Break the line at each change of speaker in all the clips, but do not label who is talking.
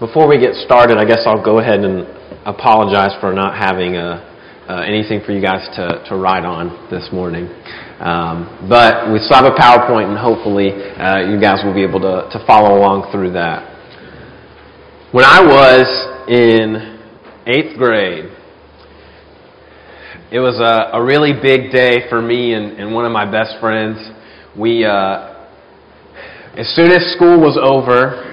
Before we get started, I guess I'll go ahead and apologize for not having uh, uh, anything for you guys to, to write on this morning. Um, but we still have a PowerPoint, and hopefully uh, you guys will be able to, to follow along through that. When I was in eighth grade, it was a, a really big day for me and, and one of my best friends. We, uh, as soon as school was over,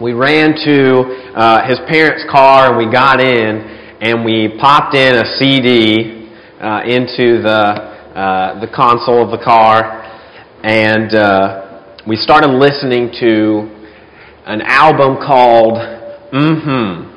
we ran to uh, his parents' car and we got in and we popped in a CD uh, into the uh, the console of the car and uh, we started listening to an album called Mm-hmm.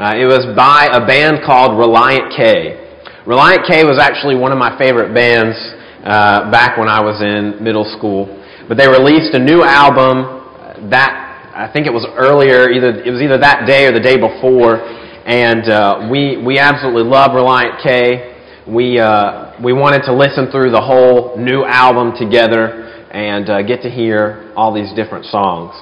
Uh, it was by a band called Relient K. Relient K was actually one of my favorite bands uh, back when I was in middle school. But they released a new album that I think it was earlier, either it was either that day or the day before, and uh, we we absolutely love Relient K. We uh, we wanted to listen through the whole new album together and uh, get to hear all these different songs.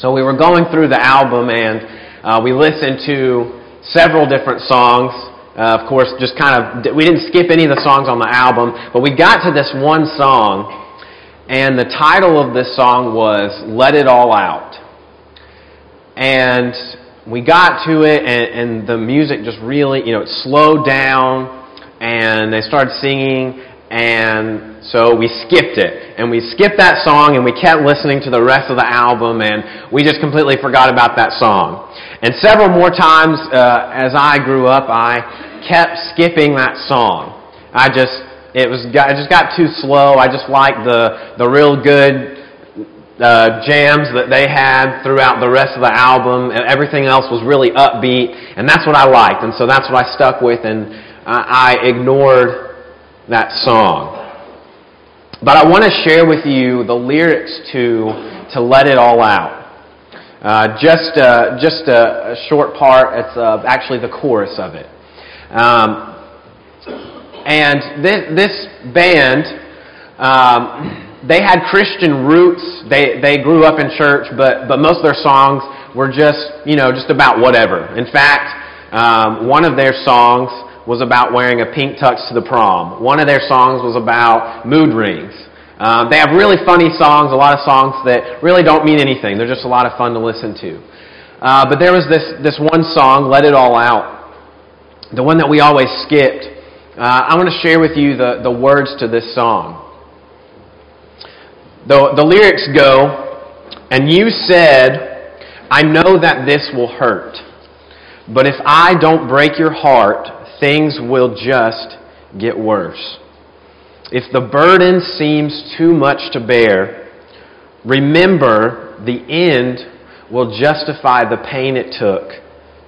So we were going through the album and uh, we listened to several different songs. Uh, of course, just kind of we didn't skip any of the songs on the album, but we got to this one song and the title of this song was Let It All Out. And we got to it, and, and the music just really, you know, it slowed down, and they started singing, and so we skipped it. And we skipped that song, and we kept listening to the rest of the album, and we just completely forgot about that song. And several more times uh, as I grew up, I kept skipping that song. I just it was got, it just got too slow. I just liked the the real good uh, jams that they had throughout the rest of the album. And everything else was really upbeat, and that's what I liked, and so that's what I stuck with, and I, I ignored that song. But I want to share with you the lyrics to to Let It All Out. Uh, just uh, just a, a, short part. It's uh, actually the chorus of it. Um, and this, this band, um, they had Christian roots. They, they grew up in church, but, but most of their songs were just, you know, just about whatever. In fact, um, one of their songs was about wearing a pink tux to the prom. One of their songs was about mood rings. Uh, they have really funny songs, a lot of songs that really don't mean anything. They're just a lot of fun to listen to. Uh, but there was this, this one song, Let It All Out, the one that we always skipped. Uh, I want to share with you the, the words to this song. The, the lyrics go, And you said, I know that this will hurt, but if I don't break your heart, things will just get worse. If the burden seems too much to bear, remember the end will justify the pain it took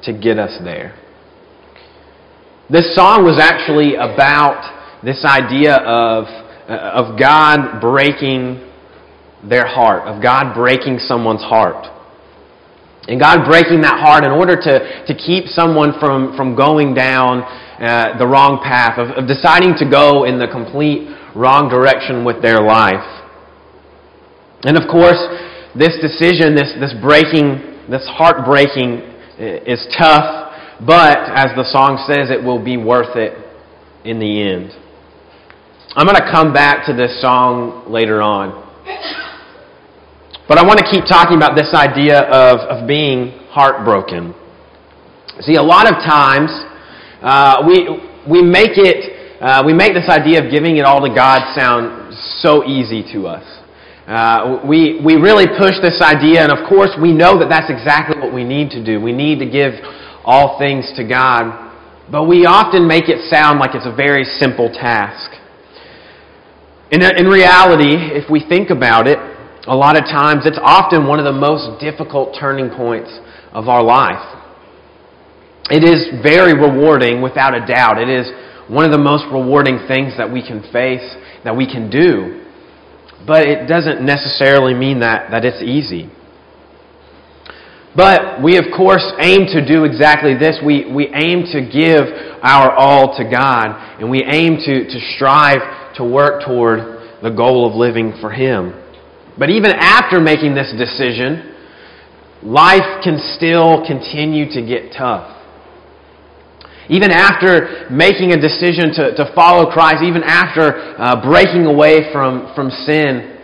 to get us there. This song was actually about this idea of, uh, of God breaking their heart, of God breaking someone's heart. And God breaking that heart in order to, to keep someone from, from going down uh, the wrong path, of, of deciding to go in the complete wrong direction with their life. And of course, this decision, this, this breaking, this heartbreaking is tough but, as the song says, it will be worth it in the end. I'm going to come back to this song later on. But I want to keep talking about this idea of, of being heartbroken. See, a lot of times uh, we, we, make it, uh, we make this idea of giving it all to God sound so easy to us. Uh, we, we really push this idea, and of course, we know that that's exactly what we need to do. We need to give all things to God, but we often make it sound like it's a very simple task. In, in reality, if we think about it, a lot of times it's often one of the most difficult turning points of our life. It is very rewarding, without a doubt. It is one of the most rewarding things that we can face, that we can do. But it doesn't necessarily mean that, that it's easy. But we, of course, aim to do exactly this. We, we aim to give our all to God, and we aim to, to strive to work toward the goal of living for Him. But even after making this decision, life can still continue to get tough. Even after making a decision to, to follow Christ, even after uh, breaking away from, from sin,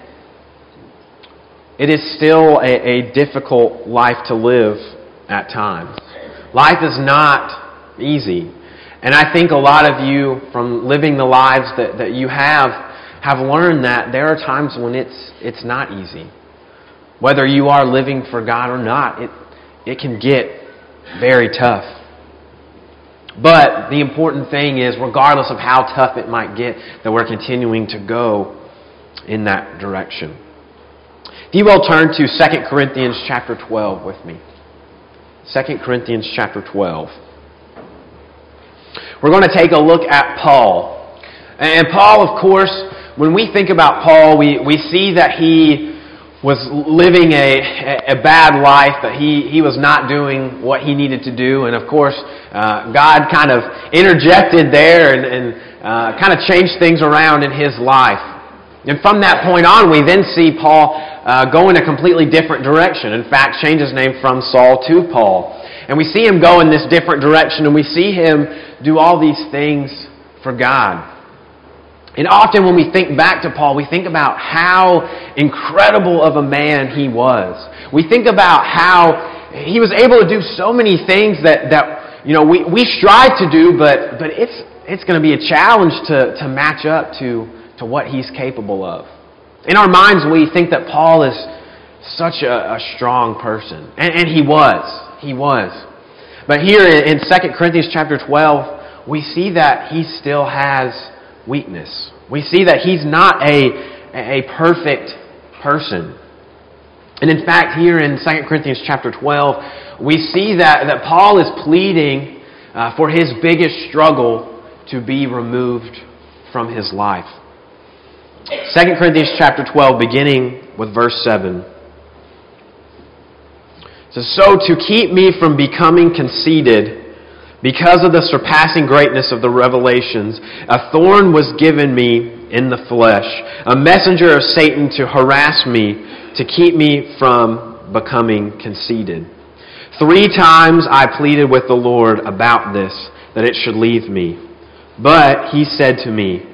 it is still a, a difficult life to live at times. Life is not easy. And I think a lot of you, from living the lives that, that you have, have learned that there are times when it's, it's not easy. Whether you are living for God or not, it, it can get very tough. But the important thing is, regardless of how tough it might get, that we're continuing to go in that direction. If you will turn to 2 Corinthians chapter 12 with me. 2 Corinthians chapter 12. We're going to take a look at Paul. And Paul, of course, when we think about Paul, we, we see that he was living a, a bad life, that he, he was not doing what he needed to do. And of course, uh, God kind of interjected there and, and uh, kind of changed things around in his life. And from that point on, we then see Paul uh, go in a completely different direction. In fact, change his name from Saul to Paul. And we see him go in this different direction, and we see him do all these things for God. And often when we think back to Paul, we think about how incredible of a man he was. We think about how he was able to do so many things that, that you know, we, we strive to do, but, but it's, it's going to be a challenge to, to match up to, to what he's capable of. In our minds, we think that Paul is such a, a strong person. And, and, he was. He was. But here in, in 2 Corinthians chapter 12, we see that he still has weakness. We see that he's not a, a perfect person. And in fact, here in 2 Corinthians chapter 12, we see that, that Paul is pleading uh, for his biggest struggle to be removed from his life. 2 Corinthians chapter 12, beginning with verse 7. says, So to keep me from becoming conceited, because of the surpassing greatness of the revelations, a thorn was given me in the flesh, a messenger of Satan to harass me, to keep me from becoming conceited. Three times I pleaded with the Lord about this, that it should leave me. But he said to me,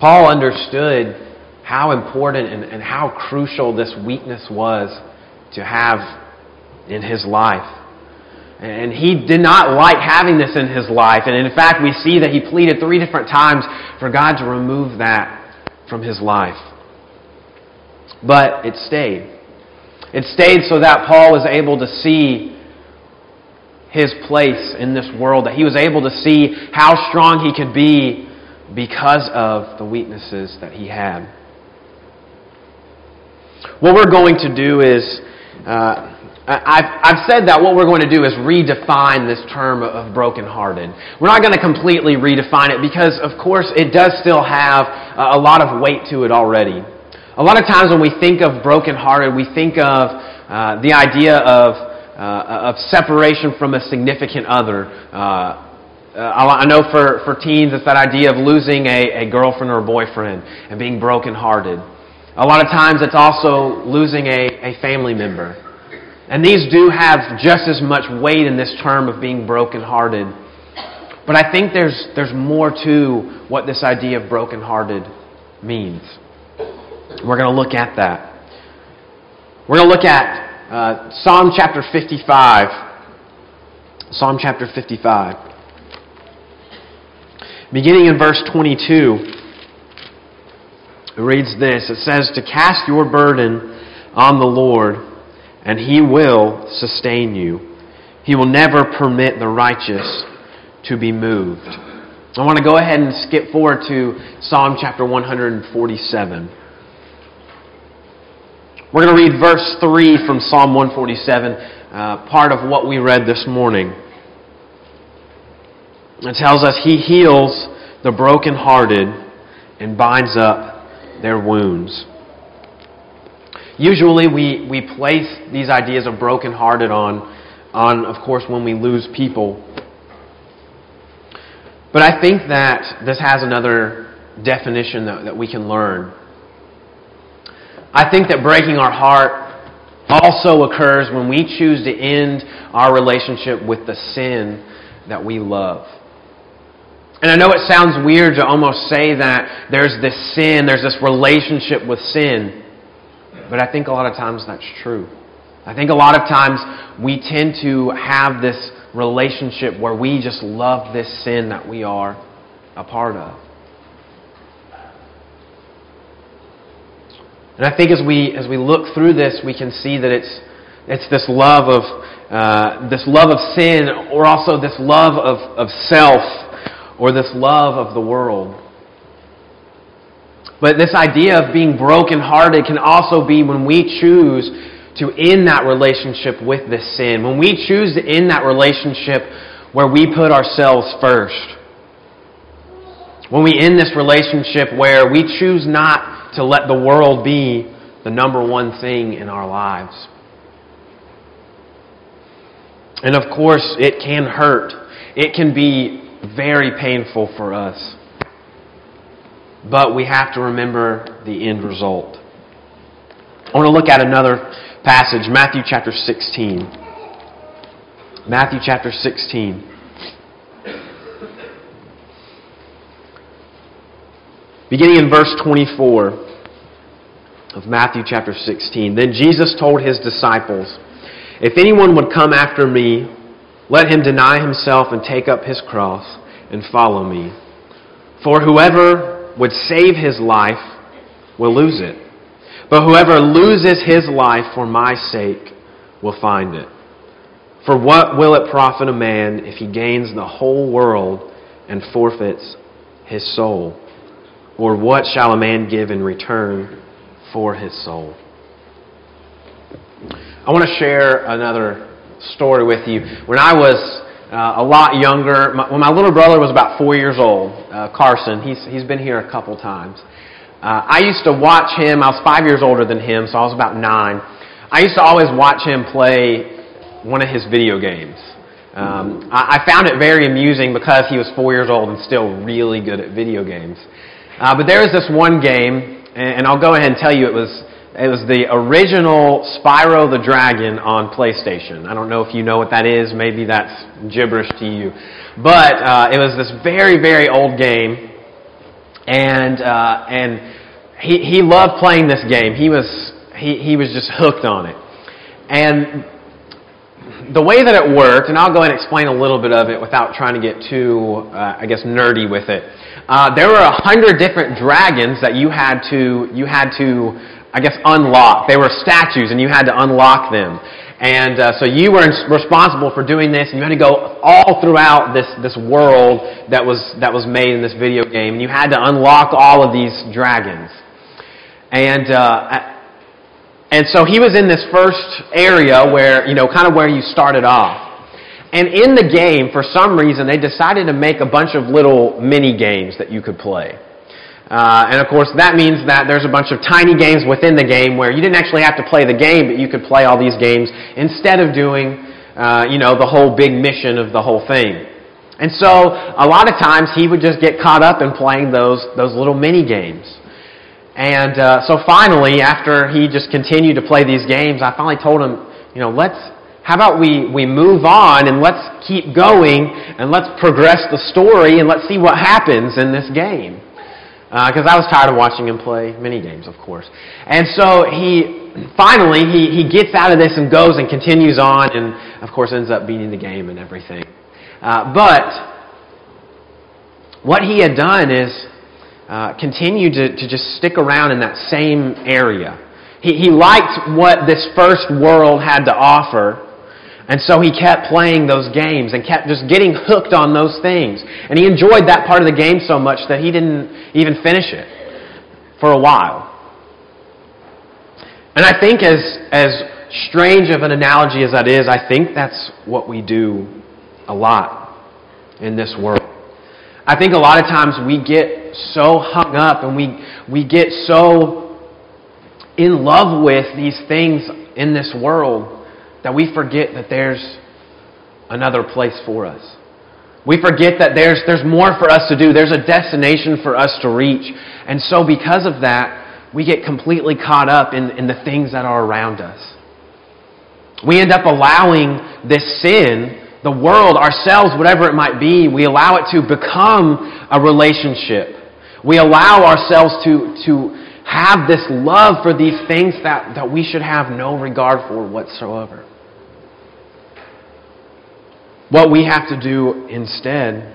Paul understood how important and, and how crucial this weakness was to have in his life. And he did not like having this in his life. And in fact, we see that he pleaded three different times for God to remove that from his life. But it stayed. It stayed so that Paul was able to see his place in this world, that he was able to see how strong he could be because of the weaknesses that he had. What we're going to do is. Uh, I've, I've said that what we're going to do is redefine this term of brokenhearted. We're not going to completely redefine it because, of course, it does still have a lot of weight to it already. A lot of times when we think of brokenhearted, we think of uh, the idea of, uh, of separation from a significant other. Uh, I know for, for teens, it's that idea of losing a, a girlfriend or a boyfriend and being brokenhearted. A lot of times it's also losing a, a family member. And these do have just as much weight in this term of being brokenhearted. But I think there's, there's more to what this idea of brokenhearted means. We're going to look at that. We're going to look at uh, Psalm chapter 55. Psalm chapter 55. Beginning in verse 22, it reads this It says, To cast your burden on the Lord and He will sustain you. He will never permit the righteous to be moved. I want to go ahead and skip forward to Psalm chapter 147. We're going to read verse 3 from Psalm 147, uh, part of what we read this morning. It tells us, He heals the brokenhearted and binds up their wounds. Usually we, we place these ideas of brokenhearted on, on, of course, when we lose people. But I think that this has another definition that, that we can learn. I think that breaking our heart also occurs when we choose to end our relationship with the sin that we love. And I know it sounds weird to almost say that there's this sin, there's this relationship with sin. But I think a lot of times that's true. I think a lot of times we tend to have this relationship where we just love this sin that we are a part of. And I think as we, as we look through this, we can see that it's, it's this love of, uh, this love of sin or also this love of, of self or this love of the world. But this idea of being brokenhearted can also be when we choose to end that relationship with this sin. When we choose to end that relationship where we put ourselves first. When we end this relationship where we choose not to let the world be the number one thing in our lives. And of course, it can hurt. It can be very painful for us. But we have to remember the end result. I want to look at another passage, Matthew chapter 16. Matthew chapter 16. Beginning in verse 24 of Matthew chapter 16. Then Jesus told his disciples, If anyone would come after me, let him deny himself and take up his cross and follow me. For whoever would save his life will lose it. But whoever loses his life for my sake will find it. For what will it profit a man if he gains the whole world and forfeits his soul? Or what shall a man give in return for his soul? I want to share another story with you. When I was uh, a lot younger, my, when my little brother was about four years old, uh, Carson, he's, he's been here a couple times. Uh, I used to watch him, I was five years older than him, so I was about nine. I used to always watch him play one of his video games. Um, I, I found it very amusing because he was four years old and still really good at video games. Uh, but there was this one game, and, and I'll go ahead and tell you it was it was the original Spyro the Dragon on PlayStation. I don't know if you know what that is. Maybe that's gibberish to you. But uh, it was this very, very old game. And, uh, and he, he loved playing this game. He was, he, he was just hooked on it. And the way that it worked, and I'll go ahead and explain a little bit of it without trying to get too, uh, I guess, nerdy with it. Uh, there were a hundred different dragons that you had to, you had to I guess, unlock. They were statues, and you had to unlock them. And uh, so you were responsible for doing this, and you had to go all throughout this, this world that was, that was made in this video game. And you had to unlock all of these dragons. And, uh, and so he was in this first area where, you know, kind of where you started off. And in the game, for some reason, they decided to make a bunch of little mini games that you could play. Uh, and of course, that means that there's a bunch of tiny games within the game where you didn't actually have to play the game, but you could play all these games instead of doing, uh, you know, the whole big mission of the whole thing. And so, a lot of times he would just get caught up in playing those those little mini games. And uh, so finally, after he just continued to play these games, I finally told him, you know, let's how about we, we move on and let's keep going and let's progress the story and let's see what happens in this game because uh, I was tired of watching him play mini games, of course. And so he finally he, he gets out of this and goes and continues on, and of course ends up beating the game and everything. Uh, but what he had done is uh, continue to, to just stick around in that same area. He, he liked what this first world had to offer, and so he kept playing those games and kept just getting hooked on those things. And he enjoyed that part of the game so much that he didn't even finish it for a while. And I think, as, as strange of an analogy as that is, I think that's what we do a lot in this world. I think a lot of times we get so hung up and we, we get so in love with these things in this world that we forget that there's another place for us. We forget that there's, there's more for us to do. There's a destination for us to reach. And so, because of that, we get completely caught up in, in the things that are around us. We end up allowing this sin, the world, ourselves, whatever it might be, we allow it to become a relationship. We allow ourselves to, to have this love for these things that, that we should have no regard for whatsoever. What we have to do instead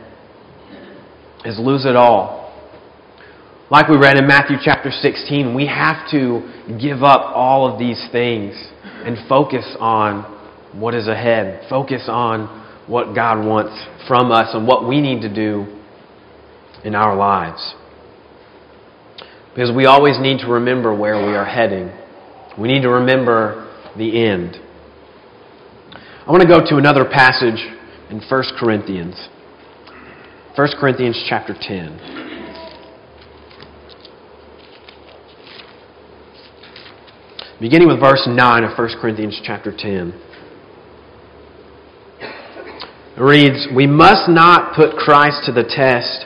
is lose it all. Like we read in Matthew chapter 16, we have to give up all of these things and focus on what is ahead. Focus on what God wants from us and what we need to do in our lives. Because we always need to remember where we are heading. We need to remember the end. I want to go to another passage in 1 Corinthians. 1 Corinthians chapter 10. Beginning with verse 9 of 1 Corinthians chapter 10. It reads, We must not put Christ to the test.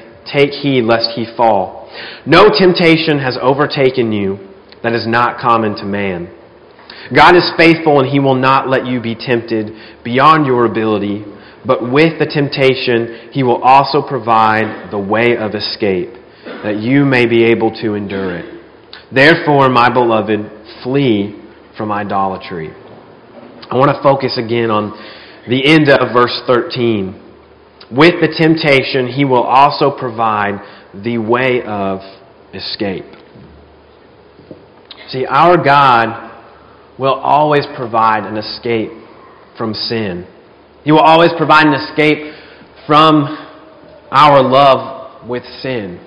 take heed lest he fall. No temptation has overtaken you that is not common to man. God is faithful and he will not let you be tempted beyond your ability, but with the temptation, he will also provide the way of escape, that you may be able to endure it. Therefore, my beloved, flee from idolatry. I want to focus again on the end of verse 13. With the temptation, he will also provide the way of escape. See, our God will always provide an escape from sin. He will always provide an escape from our love with sin.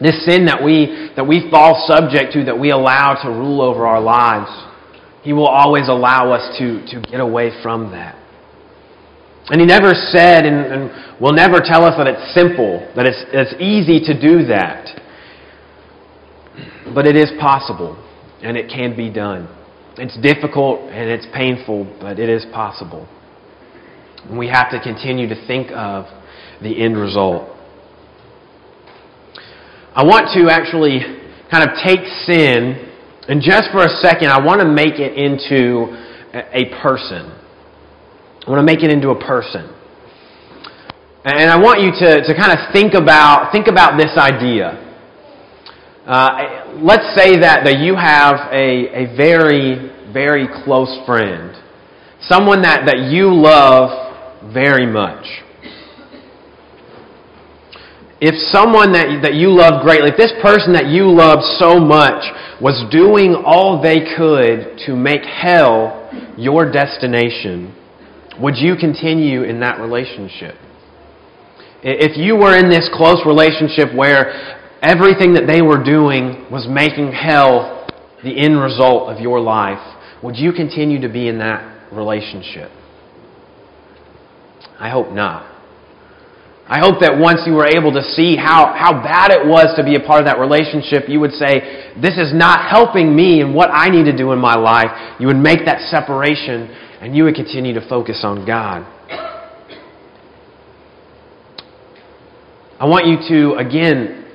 This sin that we, that we fall subject to, that we allow to rule over our lives, He will always allow us to, to get away from that. And He never said, and, and will never tell us that it's simple, that it's, it's easy to do that. But it is possible, and it can be done. It's difficult and it's painful, but it is possible. And we have to continue to think of the end result. I want to actually kind of take sin, and just for a second, I want to make it into a person. I want to make it into a person. And I want you to, to kind of think about, think about this idea. Uh, let's say that, that you have a, a very, very close friend, someone that, that you love very much. If someone that, that you love greatly, if this person that you love so much was doing all they could to make hell your destination, would you continue in that relationship? If you were in this close relationship where everything that they were doing was making hell the end result of your life, would you continue to be in that relationship? I hope not. I hope that once you were able to see how, how bad it was to be a part of that relationship, you would say, This is not helping me in what I need to do in my life. You would make that separation and you would continue to focus on God. I want you to, again,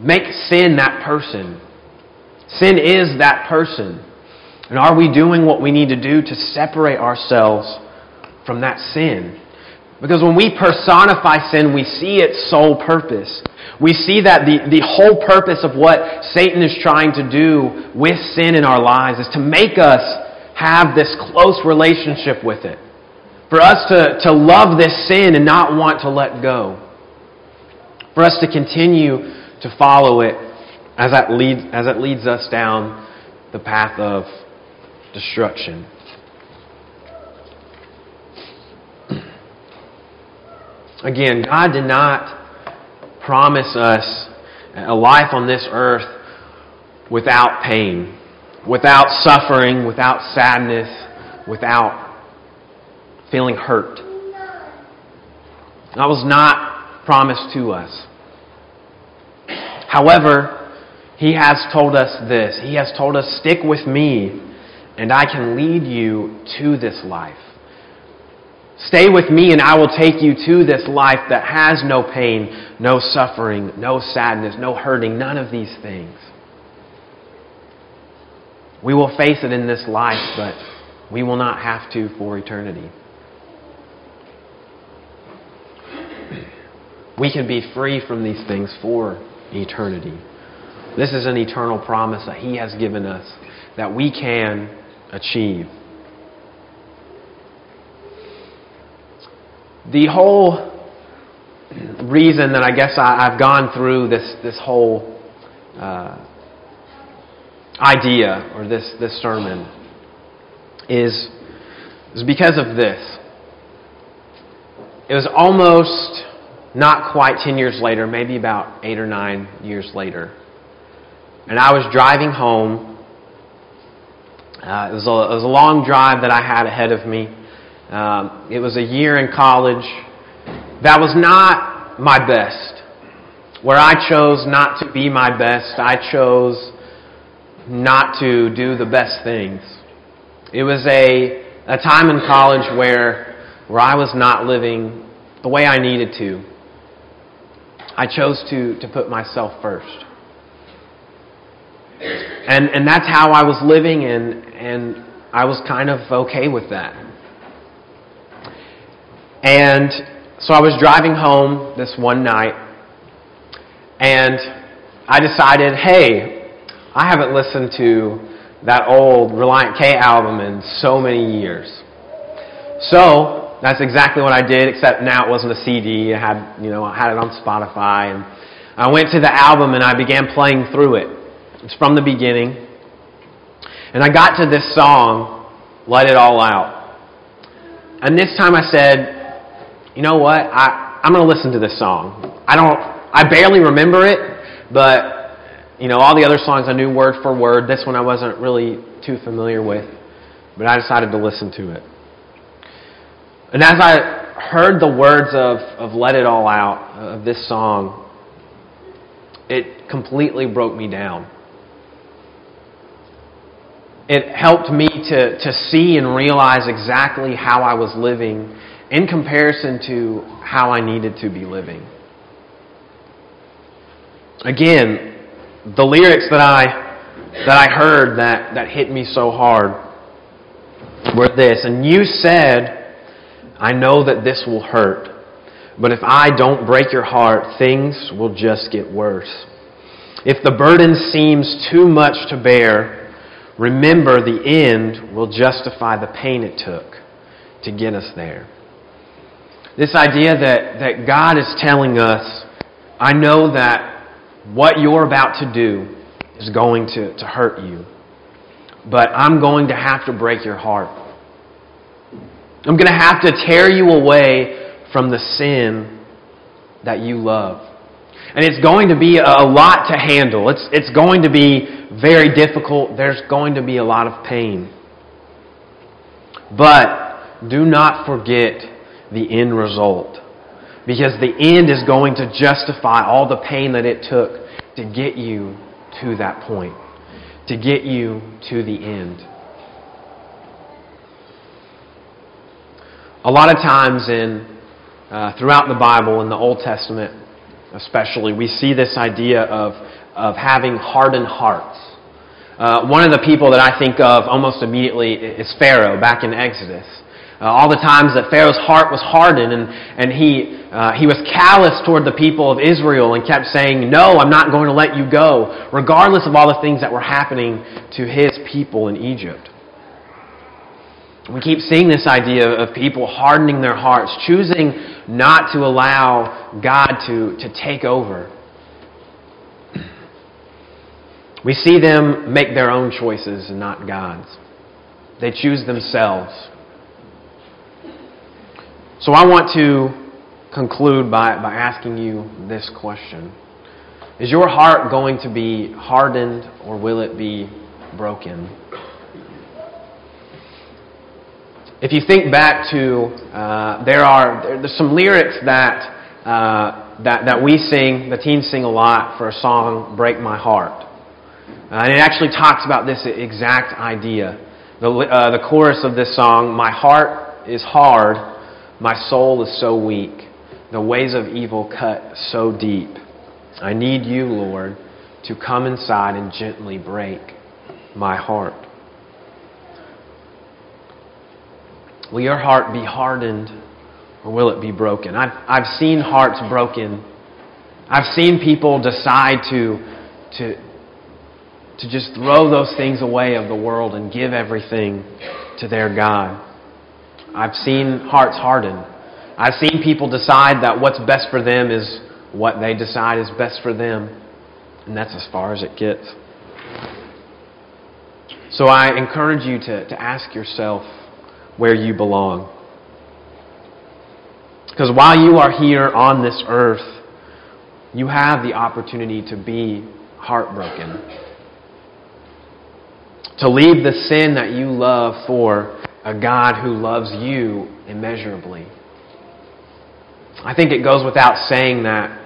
Make sin that person. Sin is that person. And are we doing what we need to do to separate ourselves from that sin? Because when we personify sin, we see its sole purpose. We see that the, the whole purpose of what Satan is trying to do with sin in our lives is to make us have this close relationship with it. For us to, to love this sin and not want to let go. For us to continue to follow it as, that leads, as it leads us down the path of destruction. Again, God did not promise us a life on this earth without pain, without suffering, without sadness, without feeling hurt. That was not promised to us. However, He has told us this. He has told us, Stick with me, and I can lead you to this life. Stay with me, and I will take you to this life that has no pain, no suffering, no sadness, no hurting, none of these things. We will face it in this life, but we will not have to for eternity. We can be free from these things for eternity. This is an eternal promise that He has given us that we can achieve. the whole reason that I guess I, have gone through this, this whole uh, idea or this, this sermon is, is because of this. It was almost not quite 10 years later, maybe about 8 or 9 years later. And I was driving home. Uh, it, was a, it was a long drive that I had ahead of me. Um, it was a year in college that was not my best. Where I chose not to be my best, I chose not to do the best things. It was a, a time in college where, where I was not living the way I needed to. I chose to, to put myself first. And, and that's how I was living, and, and I was kind of okay with that. And so I was driving home this one night, and I decided, hey, I haven't listened to that old Relient K album in so many years. So that's exactly what I did, except now it wasn't a CD. I had, you know, I had it on Spotify, and I went to the album and I began playing through it. It's from the beginning, and I got to this song, "Let It All Out," and this time I said, you know what? I, I'm going to listen to this song. I don't, I barely remember it, but, you know, all the other songs I knew word for word. This one I wasn't really too familiar with, but I decided to listen to it. And as I heard the words of, of Let It All Out, of this song, it completely broke me down. It helped me to, to see and realize exactly how I was living in comparison to how I needed to be living. Again, the lyrics that I that I heard that, that hit me so hard were this, and you said, I know that this will hurt, but if I don't break your heart, things will just get worse. If the burden seems too much to bear, remember the end will justify the pain it took to get us there. This idea that, that God is telling us, I know that what you're about to do is going to, to hurt you, but I'm going to have to break your heart. I'm going to have to tear you away from the sin that you love. And it's going to be a lot to handle. It's, it's going to be very difficult. There's going to be a lot of pain. But do not forget the end result. Because the end is going to justify all the pain that it took to get you to that point, to get you to the end. A lot of times in uh, throughout the Bible, in the Old Testament especially, we see this idea of, of having hardened hearts. Uh, one of the people that I think of almost immediately is Pharaoh back in Exodus. Uh, all the times that Pharaoh's heart was hardened and, and he, uh, he was callous toward the people of Israel and kept saying, No, I'm not going to let you go, regardless of all the things that were happening to his people in Egypt. We keep seeing this idea of people hardening their hearts, choosing not to allow God to, to take over. We see them make their own choices and not God's. They choose themselves. So I want to conclude by, by asking you this question Is your heart going to be hardened or will it be broken? If you think back to, uh, there are there's some lyrics that, uh, that, that we sing, the teens sing a lot for a song, Break My Heart. Uh, and it actually talks about this exact idea. The, uh, the chorus of this song My heart is hard, my soul is so weak. The ways of evil cut so deep. I need you, Lord, to come inside and gently break my heart. Will your heart be hardened or will it be broken? I've, I've seen hearts broken. I've seen people decide to, to, to just throw those things away of the world and give everything to their God. I've seen hearts harden. I've seen people decide that what's best for them is what they decide is best for them. And that's as far as it gets. So I encourage you to, to ask yourself where you belong. Because while you are here on this earth, you have the opportunity to be heartbroken. To leave the sin that you love for a God who loves you immeasurably. I think it goes without saying that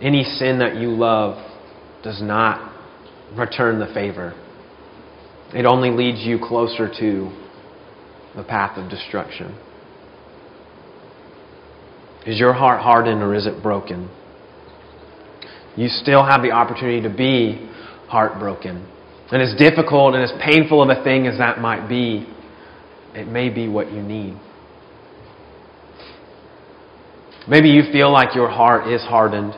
any sin that you love does not return the favor. It only leads you closer to the path of destruction? Is your heart hardened or is it broken? You still have the opportunity to be heartbroken. And as difficult and as painful of a thing as that might be, it may be what you need. Maybe you feel like your heart is hardened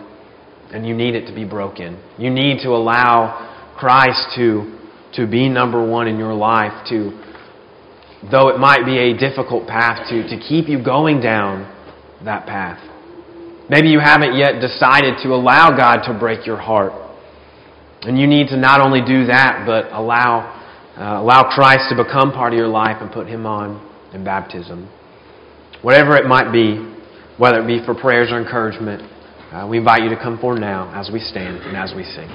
and you need it to be broken. You need to allow Christ to, to be number one in your life, to though it might be a difficult path to, to keep you going down that path. Maybe you haven't yet decided to allow God to break your heart. And you need to not only do that, but allow, uh, allow Christ to become part of your life and put Him on in baptism. Whatever it might be, whether it be for prayers or encouragement, uh, we invite you to come forward now as we stand and as we sing.